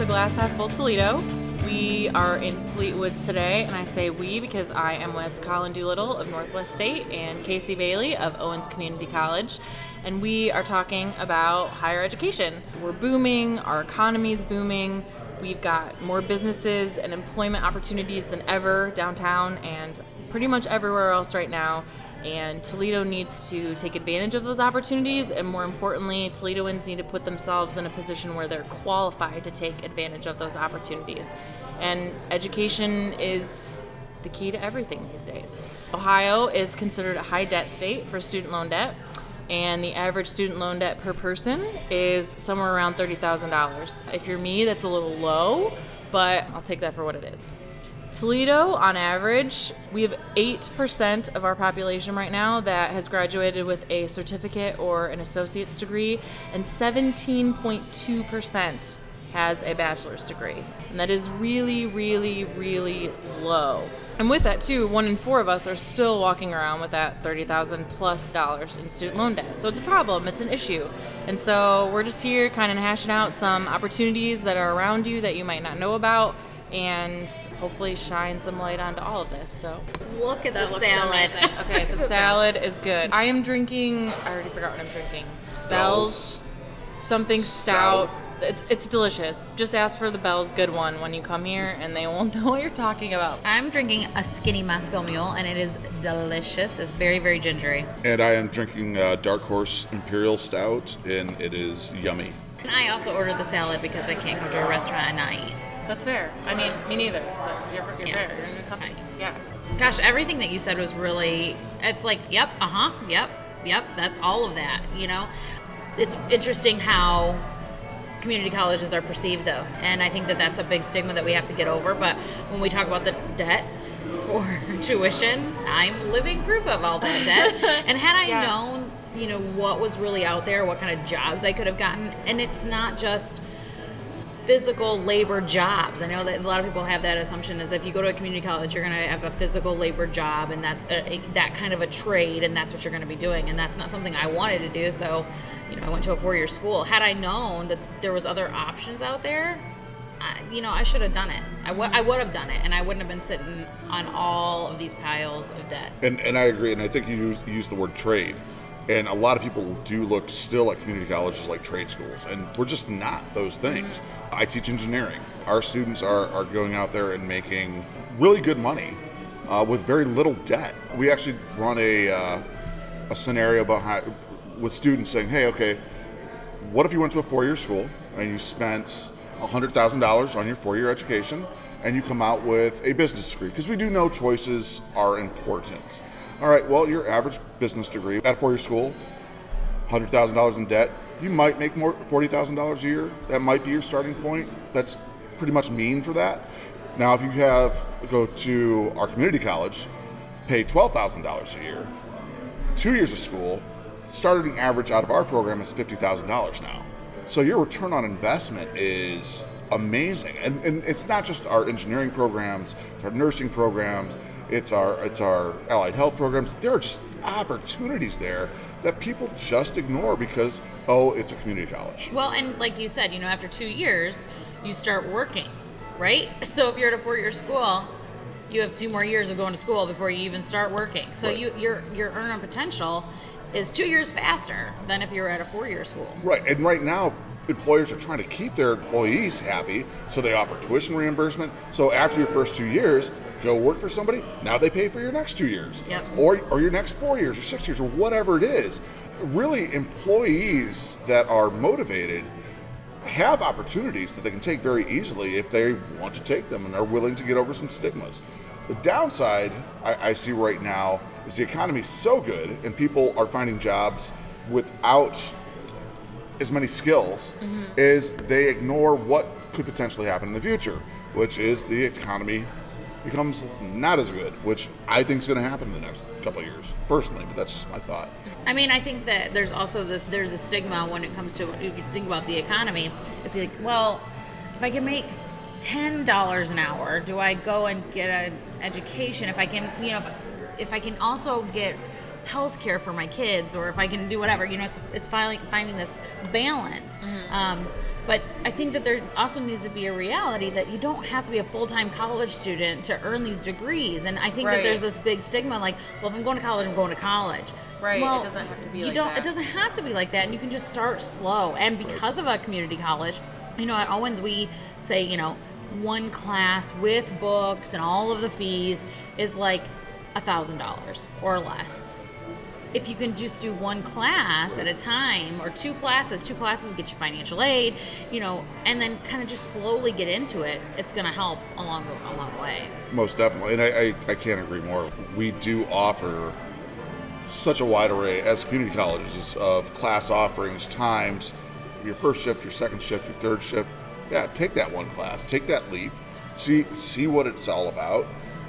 to Glass Half Full Toledo. We are in Fleetwood today, and I say we because I am with Colin Doolittle of Northwest State and Casey Bailey of Owens Community College, and we are talking about higher education. We're booming, our economy is booming. We've got more businesses and employment opportunities than ever downtown and pretty much everywhere else right now and Toledo needs to take advantage of those opportunities, and more importantly, Toledoans need to put themselves in a position where they're qualified to take advantage of those opportunities. And education is the key to everything these days. Ohio is considered a high debt state for student loan debt, and the average student loan debt per person is somewhere around $30,000. If you're me, that's a little low, but I'll take that for what it is. Toledo, on average, we have 8% of our population right now that has graduated with a certificate or an associate's degree, and 17.2% has a bachelor's degree. And that is really, really, really low. And with that, too, one in four of us are still walking around with that 30,000 plus dollars in student loan debt. So it's a problem, it's an issue. And so we're just here kind of hashing out some opportunities that are around you that you might not know about and hopefully shine some light onto all of this. So look at that the looks salad. amazing. Okay, the salad is good. I am drinking. I already forgot what I'm drinking. Bell's, something stout. Stout. It's it's delicious. Just ask for the Bell's good one when you come here, and they won't know what you're talking about. I'm drinking a skinny Moscow Mule, and it is delicious. It's very, very gingery. And I am drinking uh, Dark Horse Imperial Stout, and it is yummy. And I also ordered the salad because I can't come to a restaurant and not eat. That's fair. I mean, me neither. So you're, you're Yeah, fair. You're in good company. Yeah. Gosh, everything that you said was really. It's like, yep, uh huh, yep, yep. That's all of that. You know, it's interesting how community colleges are perceived, though, and I think that that's a big stigma that we have to get over. But when we talk about the debt for tuition, I'm living proof of all that debt. and had I Yeah. known, you know, what was really out there, what kind of jobs I could have gotten, and it's not just physical labor jobs. I know that a lot of people have that assumption is if you go to a community college, you're going to have a physical labor job, and that's a, a, that kind of a trade, and that's what you're going to be doing. And that's not something I wanted to do. So, you know, I went to a four-year school. Had I known that there was other options out there, I, you know, I should have done it. I would have done it, and I wouldn't have been sitting on all of these piles of debt. And, and I agree, and I think you use, you use the word trade. And a lot of people do look still at community colleges like trade schools, and we're just not those things. I teach engineering. Our students are, are going out there and making really good money uh, with very little debt. We actually run a, uh, a scenario behind, with students saying, hey, okay, what if you went to a four-year school and you spent $100,000 on your four-year education and you come out with a business degree? Because we do know choices are important. All right, well, your average business degree at a four-year school, $100,000 in debt, you might make more $40,000 a year. That might be your starting point. That's pretty much mean for that. Now, if you have go to our community college, pay $12,000 a year, two years of school, starting average out of our program is $50,000 now. So your return on investment is amazing. And, and it's not just our engineering programs, it's our nursing programs, it's our it's our allied health programs. There are just opportunities there that people just ignore because oh, it's a community college. Well, and like you said, you know, after two years, you start working, right? So if you're at a four-year school, you have two more years of going to school before you even start working. So Right. you your your earning potential is two years faster than if you were at a four-year school. Right, and right now, employers are trying to keep their employees happy, so they offer tuition reimbursement. So after your first two years, go work for somebody. Now they pay for your next two years, Yep. or or your next four years or six years or whatever it is. Really, employees that are motivated have opportunities that they can take very easily if they want to take them and are willing to get over some stigmas. The downside I, I see right now is the economy is so good and people are finding jobs without as many skills mm-hmm. is they ignore what could potentially happen in the future, which is the economy becomes not as good, which I think is going to happen in the next couple of years, personally. But that's just my thought. I mean, I think that there's also this there's a stigma when it comes to if you think about the economy. It's like, well, if I can make ten dollars an hour, do I go and get an education? If I can, you know, if, if I can also get health care for my kids, or if I can do whatever, you know, it's it's finding finding this balance. Um, But I think that there also needs to be a reality that you don't have to be a full time college student to earn these degrees. And I think that there's this big stigma like, well, if I'm going to college, I'm going to college. Right, Well, it doesn't have to be You like don't. that. It doesn't have to be like that, and you can just start slow. And because of a community college, you know, at Owens we say, you know, one class with books and all of the fees is like a thousand dollars or less if you can just do one class at a time or two classes, two classes get you financial aid, you know, and then kind of just slowly get into it, it's going to help along the, along the way. Most definitely, and I, I, I can't agree more. We do offer such a wide array as community colleges of class offerings, times, your first shift, your second shift, your third shift. Yeah, take that one class, take that leap, see see what it's all about,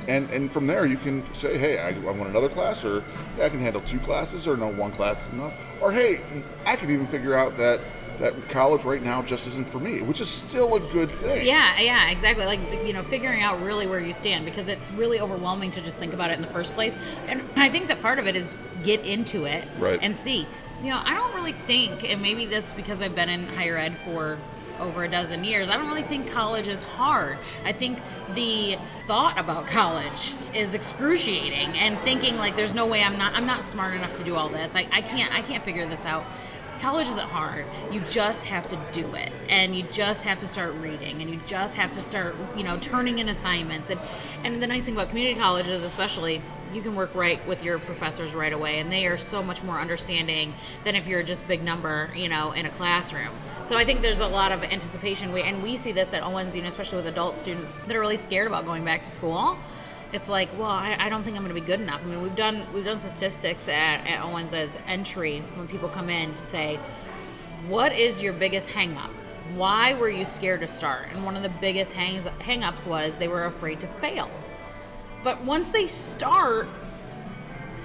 and and from there you can say, hey, I, I want another class, or yeah, I can handle two classes, or no, one class is enough, or hey, I can even figure out that that college right now just isn't for me, which is still a good thing. Yeah, yeah, exactly. Like, you know, figuring out really where you stand because it's really overwhelming to just think about it in the first place. And I think that part of it is get into it Right. and see. You know, I don't really think, and maybe this because I've been in higher ed for over a dozen years, I don't really think college is hard. I think the thought about college is excruciating and thinking like there's no way I'm not I'm not smart enough to do all this. I, I can't I can't figure this out. College isn't hard. You just have to do it. And you just have to start reading. And you just have to start you know turning in assignments. And and the nice thing about community colleges especially you can work right with your professors right away and they are so much more understanding than if you're just big number you know in a classroom so i think there's a lot of anticipation we and we see this at owens you know especially with adult students that are really scared about going back to school it's like, well, I, I don't think I'm going to be good enough. I mean, we've done we've done statistics at, at Owens as entry when people come in to say, what is your biggest hang up? Why were you scared to start? And one of the biggest hang ups was they were afraid to fail. But once they start,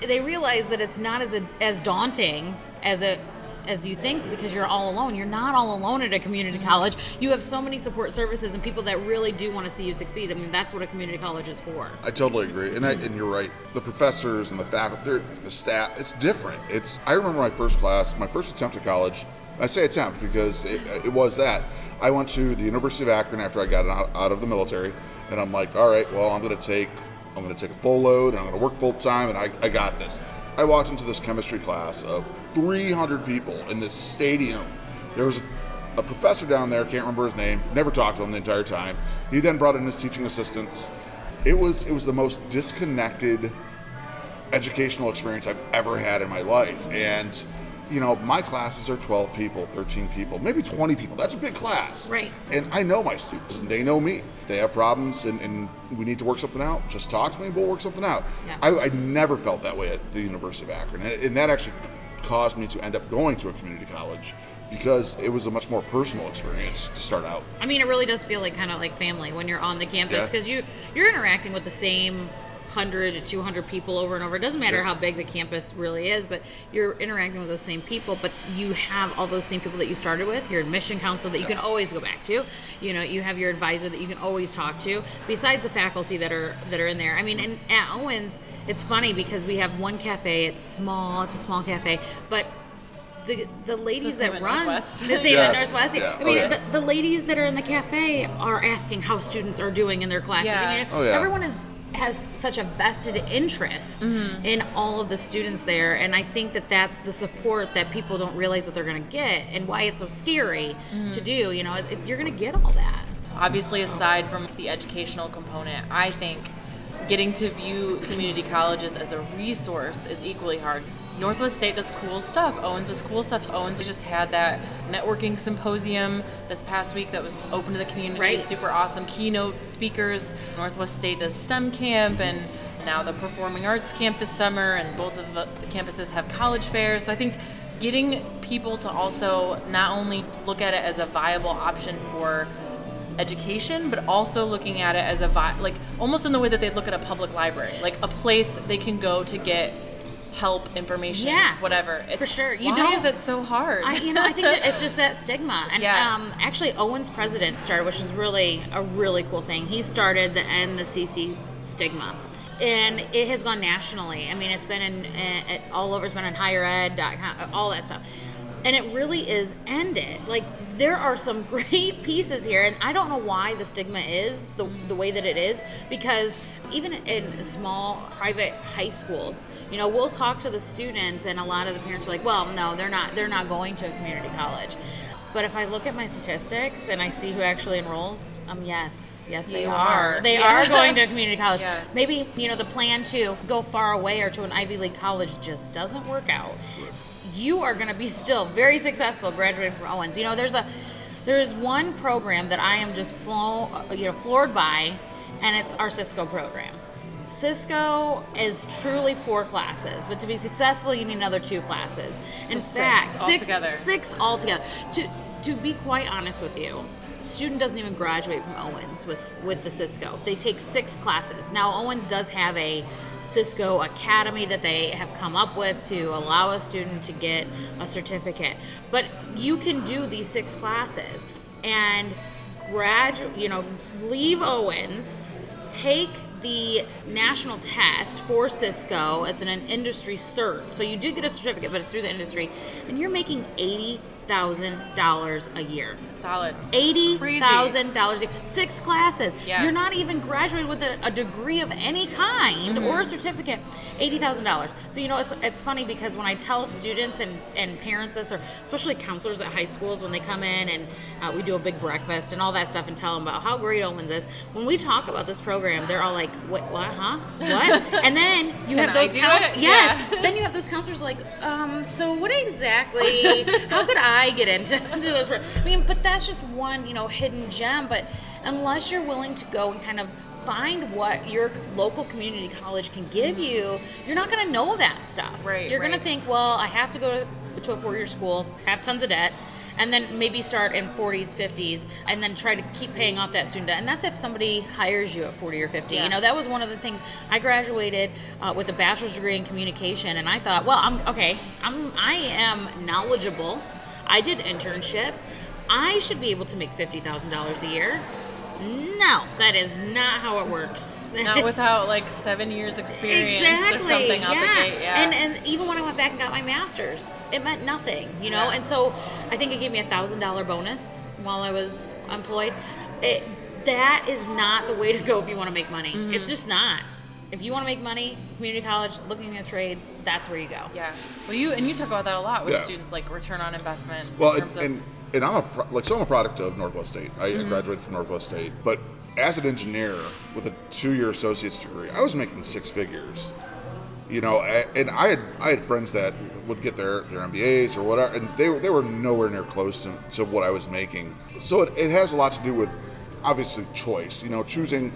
they realize that it's not as a, as daunting as it as you think because you're all alone. You're not all alone at a community mm-hmm. college. You have so many support services and people that really do want to see you succeed. I mean, that's what a community college is for. I totally agree, and I, and you're right. The professors and the faculty, the staff, it's different. It's. I remember my first class, my first attempt at college. I say attempt because it, it was that. I went to the University of Akron after I got out, out of the military, and I'm like, all right, well, I'm going to take, I'm going to take a full load, and I'm going to work full time, and I, I got this. I walked into this chemistry class of 300 people in this stadium. There was a professor down there, can't remember his name, never talked to him the entire time. He then brought in his teaching assistants. It was it was the most disconnected educational experience I've ever had in my life. And you know, my classes are 12 people, 13 people, maybe 20 people. That's a big class. Right. And I know my students and they know me. They have problems and, and we need to work something out. Just talk to me and we'll work something out. Yeah. I, I never felt that way at the University of Akron. And, and that actually caused me to end up going to a community college because it was a much more personal experience to start out. I mean, it really does feel like kind of like family when you're on the campus Yeah. because you you're interacting with the same hundred to two hundred people over and over. It doesn't matter Yeah. how big the campus really is, but you're interacting with those same people. But you have all those same people that you started with. Your admission counselor that you can always go back to. You know, you have your advisor that you can always talk to. Besides the faculty that are that are in there. I mean, and at Owens, it's funny because we have one cafe. It's small. It's a small cafe, but. The, the ladies same that run Northwest. the same Yeah. at Northwest. Yeah. I Oh, mean, yeah. the, the ladies that are in the cafe are asking how students are doing in their classes. Yeah. I mean, Oh, yeah. everyone is has such a vested interest Mm-hmm. in all of the students there, and I think that that's the support that people don't realize that they're going to get, and why it's so scary Mm-hmm. to do. You know, it, you're going to get all that. obviously aside from the educational component i think getting to view community colleges as a resource is equally hard northwest state does cool stuff owens does cool stuff. Owens just had that networking symposium this past week that was open to the community Right. super awesome. Keynote speakers. Northwest state does stem camp and now the performing arts camp this summer and both of the the campuses have college fairs. So i think getting people to also not only look at it as a viable option for education, but also looking at it as a vi- like almost in the way that they look at a public library, like a place they can go to get help, information, Yeah, whatever. It's, for sure. You why don't- is it so hard? I, you know, I think that it's just that stigma. And Yeah. um, actually, Owen's president started, which is really a really cool thing. He started the end the CC stigma. And it has gone nationally. I mean, it's been in all over. It's been in higher ed, all that stuff. and it really is end it. Like there are some great pieces here, and I don't know why the stigma is the the way that it is because even in small private high schools, you know, we'll talk to the students, and a lot of the parents are like, "Well, no, they're not. They're not going to a community college." But if I look at my statistics and I see who actually enrolls, um, yes, yes, they are. are. They Yeah. are going to a community college. Yeah. Maybe you know the plan to go far away or to an Ivy League college just doesn't work out. You are going to be still very successful graduating from Owens. You know, there's a there is one program that I am just flown, you know, floored by, and it's our Cisco program. Cisco is truly four classes, but to be successful, you need another two classes. In six fact, six altogether. six altogether. To to be quite honest with you, a student doesn't even graduate from Owens with with the Cisco. They take six classes. Now Owens does have a Cisco Academy that they have come up with to allow a student to get a certificate. But you can do these six classes and graduate, you know, leave Owens, take the national test for Cisco as an, industry cert. So you do get a certificate, but it's through the industry, and you're making eighty thousand dollars a year. Solid. Eighty thousand dollars, six classes. Yeah. You're not even graduated with a, a degree of any kind or a Mm-hmm. certificate. Eighty thousand dollars. So you know it's it's funny because when I tell students and, and parents this, or especially counselors at high schools when they come in and uh, we do a big breakfast and all that stuff and tell them about how great Owens is. When we talk about this program, they're all like, "What? What? Huh? What?" and then you have those I do coun- it? yes. Yeah. Then you have those counselors like, um, so what exactly? how could I get into, into pro-" I mean, but that's just one, you know, hidden gem. But unless you're willing to go and kind of find what your local community college can give you, you're not going to know that stuff. Right, You're going to think, well, I have to go to, to a four-year school, have tons of debt. And then maybe start in 40s, 50s, and then try to keep paying off that student debt. And that's if somebody hires you at 40 or 50. Yeah. You know, that was one of the things. I graduated uh, with a bachelor's degree in communication, and I thought, well, I'm okay. I'm I am knowledgeable. I did internships. I should be able to make fifty thousand dollars a year. No, that is not how it works. Not without like seven years experience exactly. or something out yeah. the gate. Yeah. And and even when I went back and got my master's, it meant nothing, you know. Yeah. And so I think it gave me a thousand dollar bonus while I was employed. It, that is not the way to go if you want to make money. Mm-hmm. It's just not. If you want to make money, community college, looking at trades, that's where you go. yeah. Well, you and you talk about that a lot with Yeah. students, like return on investment. Well, in and, terms and of and I'm a pro- like so I'm a product of Northwest State. I, I mm-hmm. graduated from Northwest State, but as an engineer with a two-year associate's degree, I was making six figures. You know, and I had I had friends that would get their their MBAs or whatever, and they were they were nowhere near close to, to what I was making. So it, it has a lot to do with obviously choice. You know, choosing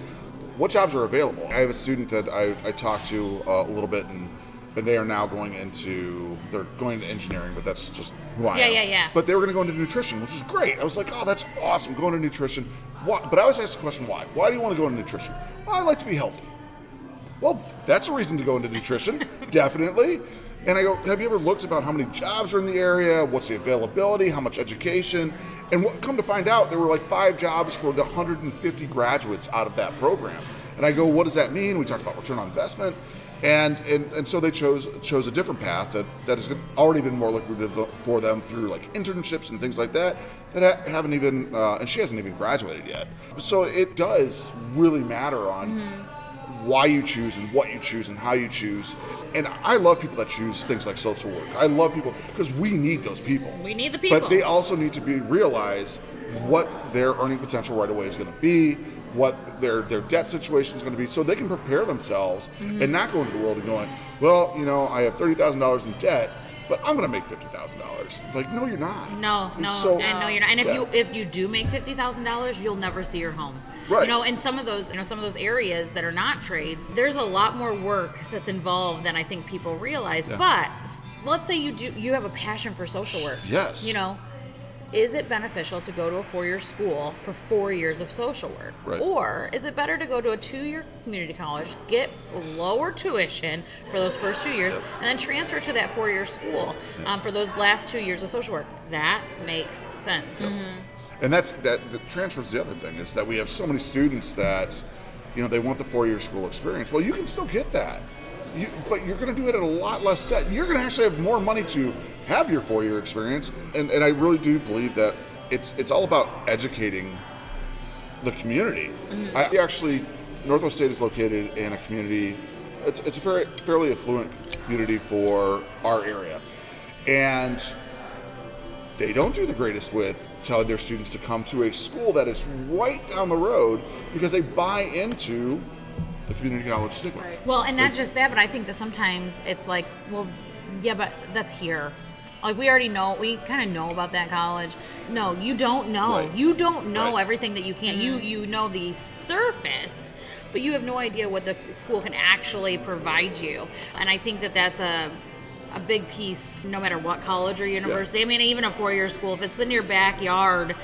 what jobs are available. I have a student that I, I talked to uh, a little bit, and, and they are now going into they're going to engineering, but that's just who I Yeah, am. yeah, yeah. But they were going to go into nutrition, which is great. I was like, oh, that's awesome, going to nutrition. What? But I always ask the question, why? Why do you want to go into nutrition? Well, I like to be healthy. Well, that's a reason to go into nutrition, definitely. And I go, have you ever looked about how many jobs are in the area? What's the availability? How much education? And what, come to find out, there were like five jobs for the 150 graduates out of that program. And I go, what does that mean? We talked about return on investment. And, and, and so they chose chose a different path that, that has already been more lucrative for them through like internships and things like that that haven't even uh, and she hasn't even graduated yet. So it does really matter on why you choose and what you choose and how you choose. And I love people that choose things like social work. I love people because we need those people. We need the people. But they also need to be realize what their earning potential right away is going to be, what their their debt situation is going to be, so they can prepare themselves Mm-hmm. and not go into the world and going, well, you know, I have thirty thousand dollars in debt, but I'm going to make fifty thousand dollars. Like, no, you're not. No, no, so- and no, you're not. And if Yeah. you if you do make fifty thousand dollars, you'll never see your home. Right. You know, in some of those, you know, some of those areas that are not trades, there's a lot more work that's involved than I think people realize. Yeah. But let's say you do, you have a passion for social work. Yes. You know, is it beneficial to go to a four-year school for four years of social work, Right. or is it better to go to a two-year community college, get lower tuition for those first two years, Yep. and then transfer to that four-year school um, for those last two years of social work? That makes sense. And that's that. The transfer's the other thing is that we have so many students that, you know, they want the four-year school experience. Well, you can still get that. You, but you're going to do it at a lot less debt. You're going to actually have more money to have your four-year experience, and, and I really do believe that it's it's all about educating the community. Mm-hmm. I actually, Northwest State is located in a community. It's, it's a very fairly affluent community for our area, and they don't do the greatest with telling their students to come to a school that is right down the road because they buy into the community college stigma. Well, and not just that, but I think that sometimes it's like, well, yeah, but that's here. Like we already know, we kind of know about that college. No, you don't know. Right. You don't know Right. everything that you can. You mm. you know the surface, but you have no idea what the school can actually provide you. And I think that that's a a big piece, no matter what college or university. I mean, even a four-year school, if it's in your backyard,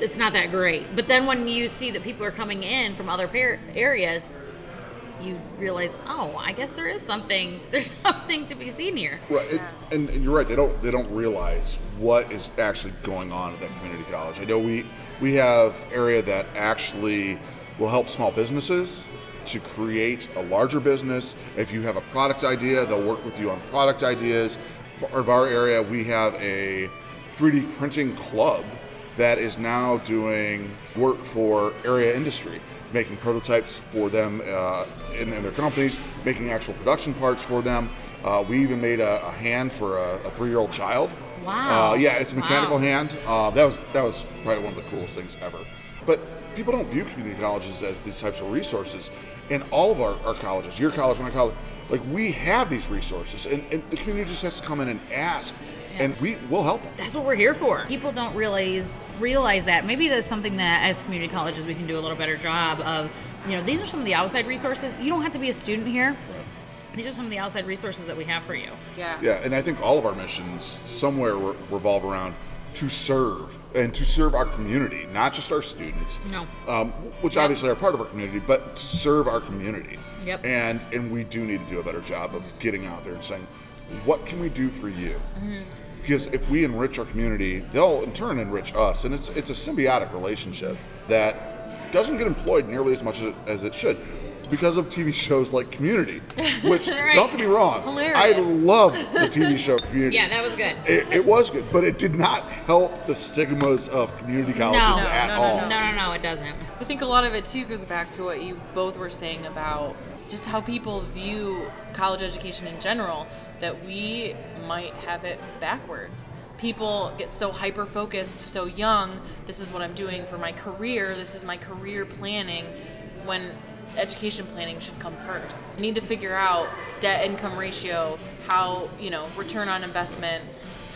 it's not that great. But then when you see that people are coming in from other par- areas, you realize, oh, I guess there is something. There's something to be seen here. Right, it, and, and you're right. They don't they don't realize what is actually going on at that community college. I know we we have area that actually will help small businesses to create a larger business. If you have a product idea, they'll work with you on product ideas. For of our area, we have a 3D printing club that is now doing work for area industry, making prototypes for them uh, in, in their companies, making actual production parts for them. Uh, we even made a, a hand for a, a three-year-old child. Wow. Uh, yeah, it's a mechanical Wow. hand. Uh, that was that was probably one of the coolest things ever. But people don't view community colleges as these types of resources. And all of our, our colleges, your college, my college, like we have these resources, and, and the community just has to come in and ask, and we will help them. That's what we're here for. People don't realize realize that. Maybe that's something that as community colleges we can do a little better job of. You know, these are some of the outside resources. You don't have to be a student here. These are some of the outside resources that we have for you. Yeah. Yeah, and I think all of our missions somewhere re- revolve around to serve and to serve our community, not just our students. No. Um, which obviously are part of our community, but to serve our community. Yep. And and we do need to do a better job of getting out there and saying, what can we do for you? Mm-hmm. Because if we enrich our community, they'll in turn enrich us, and it's it's a symbiotic relationship that doesn't get employed nearly as much as it, as it should. Because of TV shows like Community, which Right. don't get me wrong, Hilarious. I love the TV show Community. Yeah, that was good. It, it was good, but it did not help the stigmas of community colleges No. at No, no, all. No, no, no, it doesn't. I think a lot of it too goes back to what you both were saying about just how people view college education in general that we might have it backwards. People get so hyper focused so young, this is what I'm doing for my career, this is my career planning when education planning should come first. You need to figure out debt income ratio, how, you know, return on investment,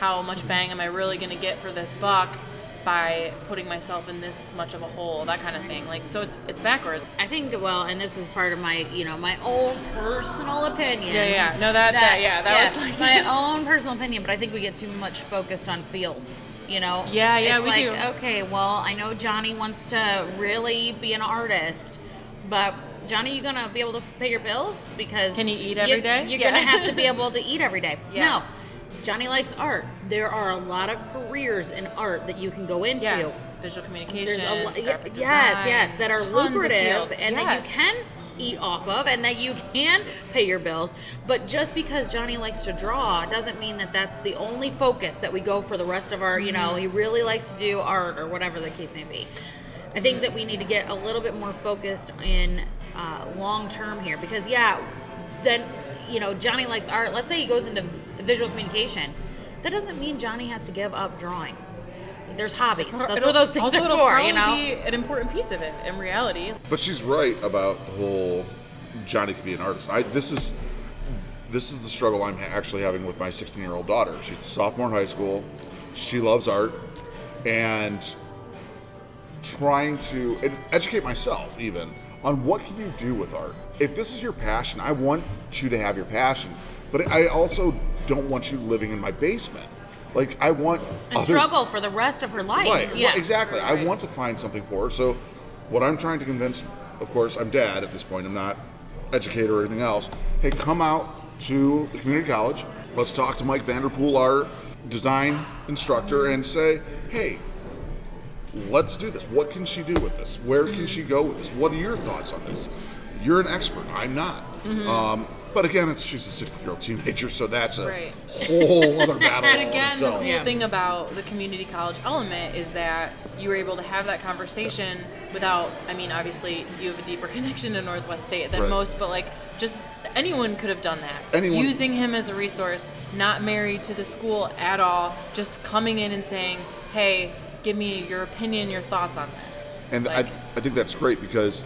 how much bang am I really going to get for this buck by putting myself in this much of a hole, that kind of thing. Like so it's it's backwards. I think well, and this is part of my, you know, my own personal opinion. Yeah, yeah. No, that- that- yeah, that was like- my own personal opinion. But I think we get too much focused on feels. You know. Yeah, yeah, it's we like, do. Okay, well, I know Johnny wants to really be an artist, but Johnny, you gonna be able to pay your bills because Can you eat every you- day? You're Yeah. gonna have to be able to eat every day. Yeah. No. Johnny likes art. There are a lot of careers in art that you can go into. Yeah. Visual communication, There's a lot, graphic yes, yes, that are lucrative and Yes. that you can eat off of and that you can pay your bills. But just because Johnny likes to draw doesn't mean that that's the only focus that we go for the rest of our, you know, Mm-hmm. he really likes to do art or whatever the case may be. I think that we need to get a little bit more focused in uh, long term here because, yeah, then, you know, Johnny likes art. Let's say he goes into visual communication. That doesn't mean Johnny has to give up drawing. There's hobbies. That's It'll- what those things also, are it'll for, you know? be an important piece of it in reality. But she's right about the whole Johnny could be an artist. I this is this is the struggle I'm actually having with my 16 year old daughter. She's a sophomore in high school. She loves art, and trying to educate myself even on what can you do with art. If this is your passion, I want you to have your passion, but I also don't want you living in my basement. Like I want and other- struggle for the rest of her life. Right, Yeah. right, exactly. I want to find something for her. So, what I'm trying to convince, of course, I'm dad at this point. I'm not educator or anything else. Hey, come out to the community college. Let's talk to Mike Vanderpool, our design instructor, and say, hey, let's do this. What can she do with this? Where can she go with this? What are your thoughts on this? You're an expert. I'm not. Um, But again, it's she's a 16 year old teenager, so that's a Right. whole other battle. And all in again, the cool Yeah. thing about the community college element is that you were able to have that conversation without, I mean, obviously you have a deeper connection to Northwest State than Right. most, but like just anyone could have done that. Anyone- Using him as a resource, not married to the school at all, just coming in and saying, hey, give me your opinion, your thoughts on this. And Like, I, I think that's great because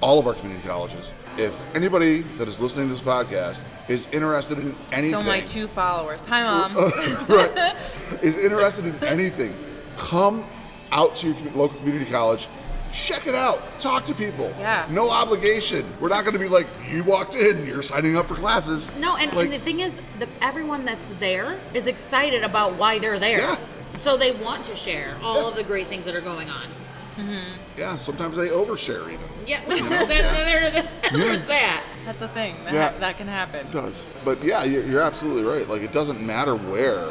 all of our community colleges, if anybody that is listening to this podcast is interested in anything, so my two followers. Hi, mom. right, is interested in anything, come out to your local community college. Check it out. Talk to people. Yeah. No obligation. We're not going to be like, you walked in, you're signing up for classes. No, and, Like, and the thing is, the, everyone that's there is excited about why they're there. Yeah. So they want to share all of the great things that are going on. Mm-hmm. yeah, sometimes they overshare even. Yeah, there, there, there- there's that. That's a thing. That, Yeah. ha- that can happen. It does. But yeah, you're, you're absolutely right. Like, it doesn't matter where.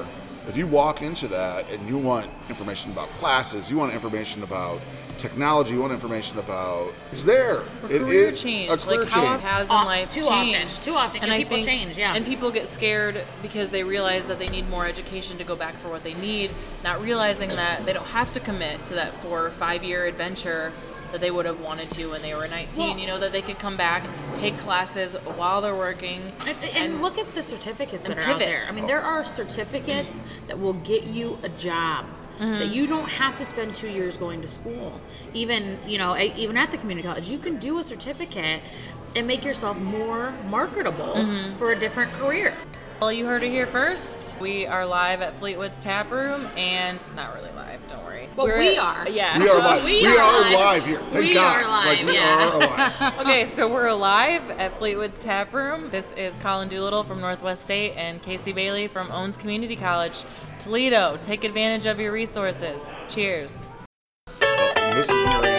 If you walk into that and you want information about classes, you want information about technology, you want information about it's there. Or it career is change, a career like how change. has in Off- life too often. Too often. And people change, yeah. And people get scared because they realize that they need more education to go back for what they need, not realizing that they don't have to commit to that four or five year adventure that they would have wanted to when they were 19. Well- you know, that they could come back, take classes while they're working. And, and look at the certificates that and are out there. I mean, there are certificates that will get you a job. That mm-hmm. you don't have to spend two years going to school. Even you know, even at the community college, you can do a certificate and make yourself more marketable mm-hmm. for a different career. Well, you heard it here first. We are live at Fleetwood's Tap Room, and not really live, don't worry. Well, We're- we are. Yeah. We are live. we We, are are, live. live here. Thank We God. are live, Like, we yeah. are alive. okay, so we're alive at Fleetwood's Tap Room. This is Colin Doolittle from Northwest State and Casey Bailey from Owens Community College, Toledo. Take advantage of your resources. Cheers. Well, this is Mary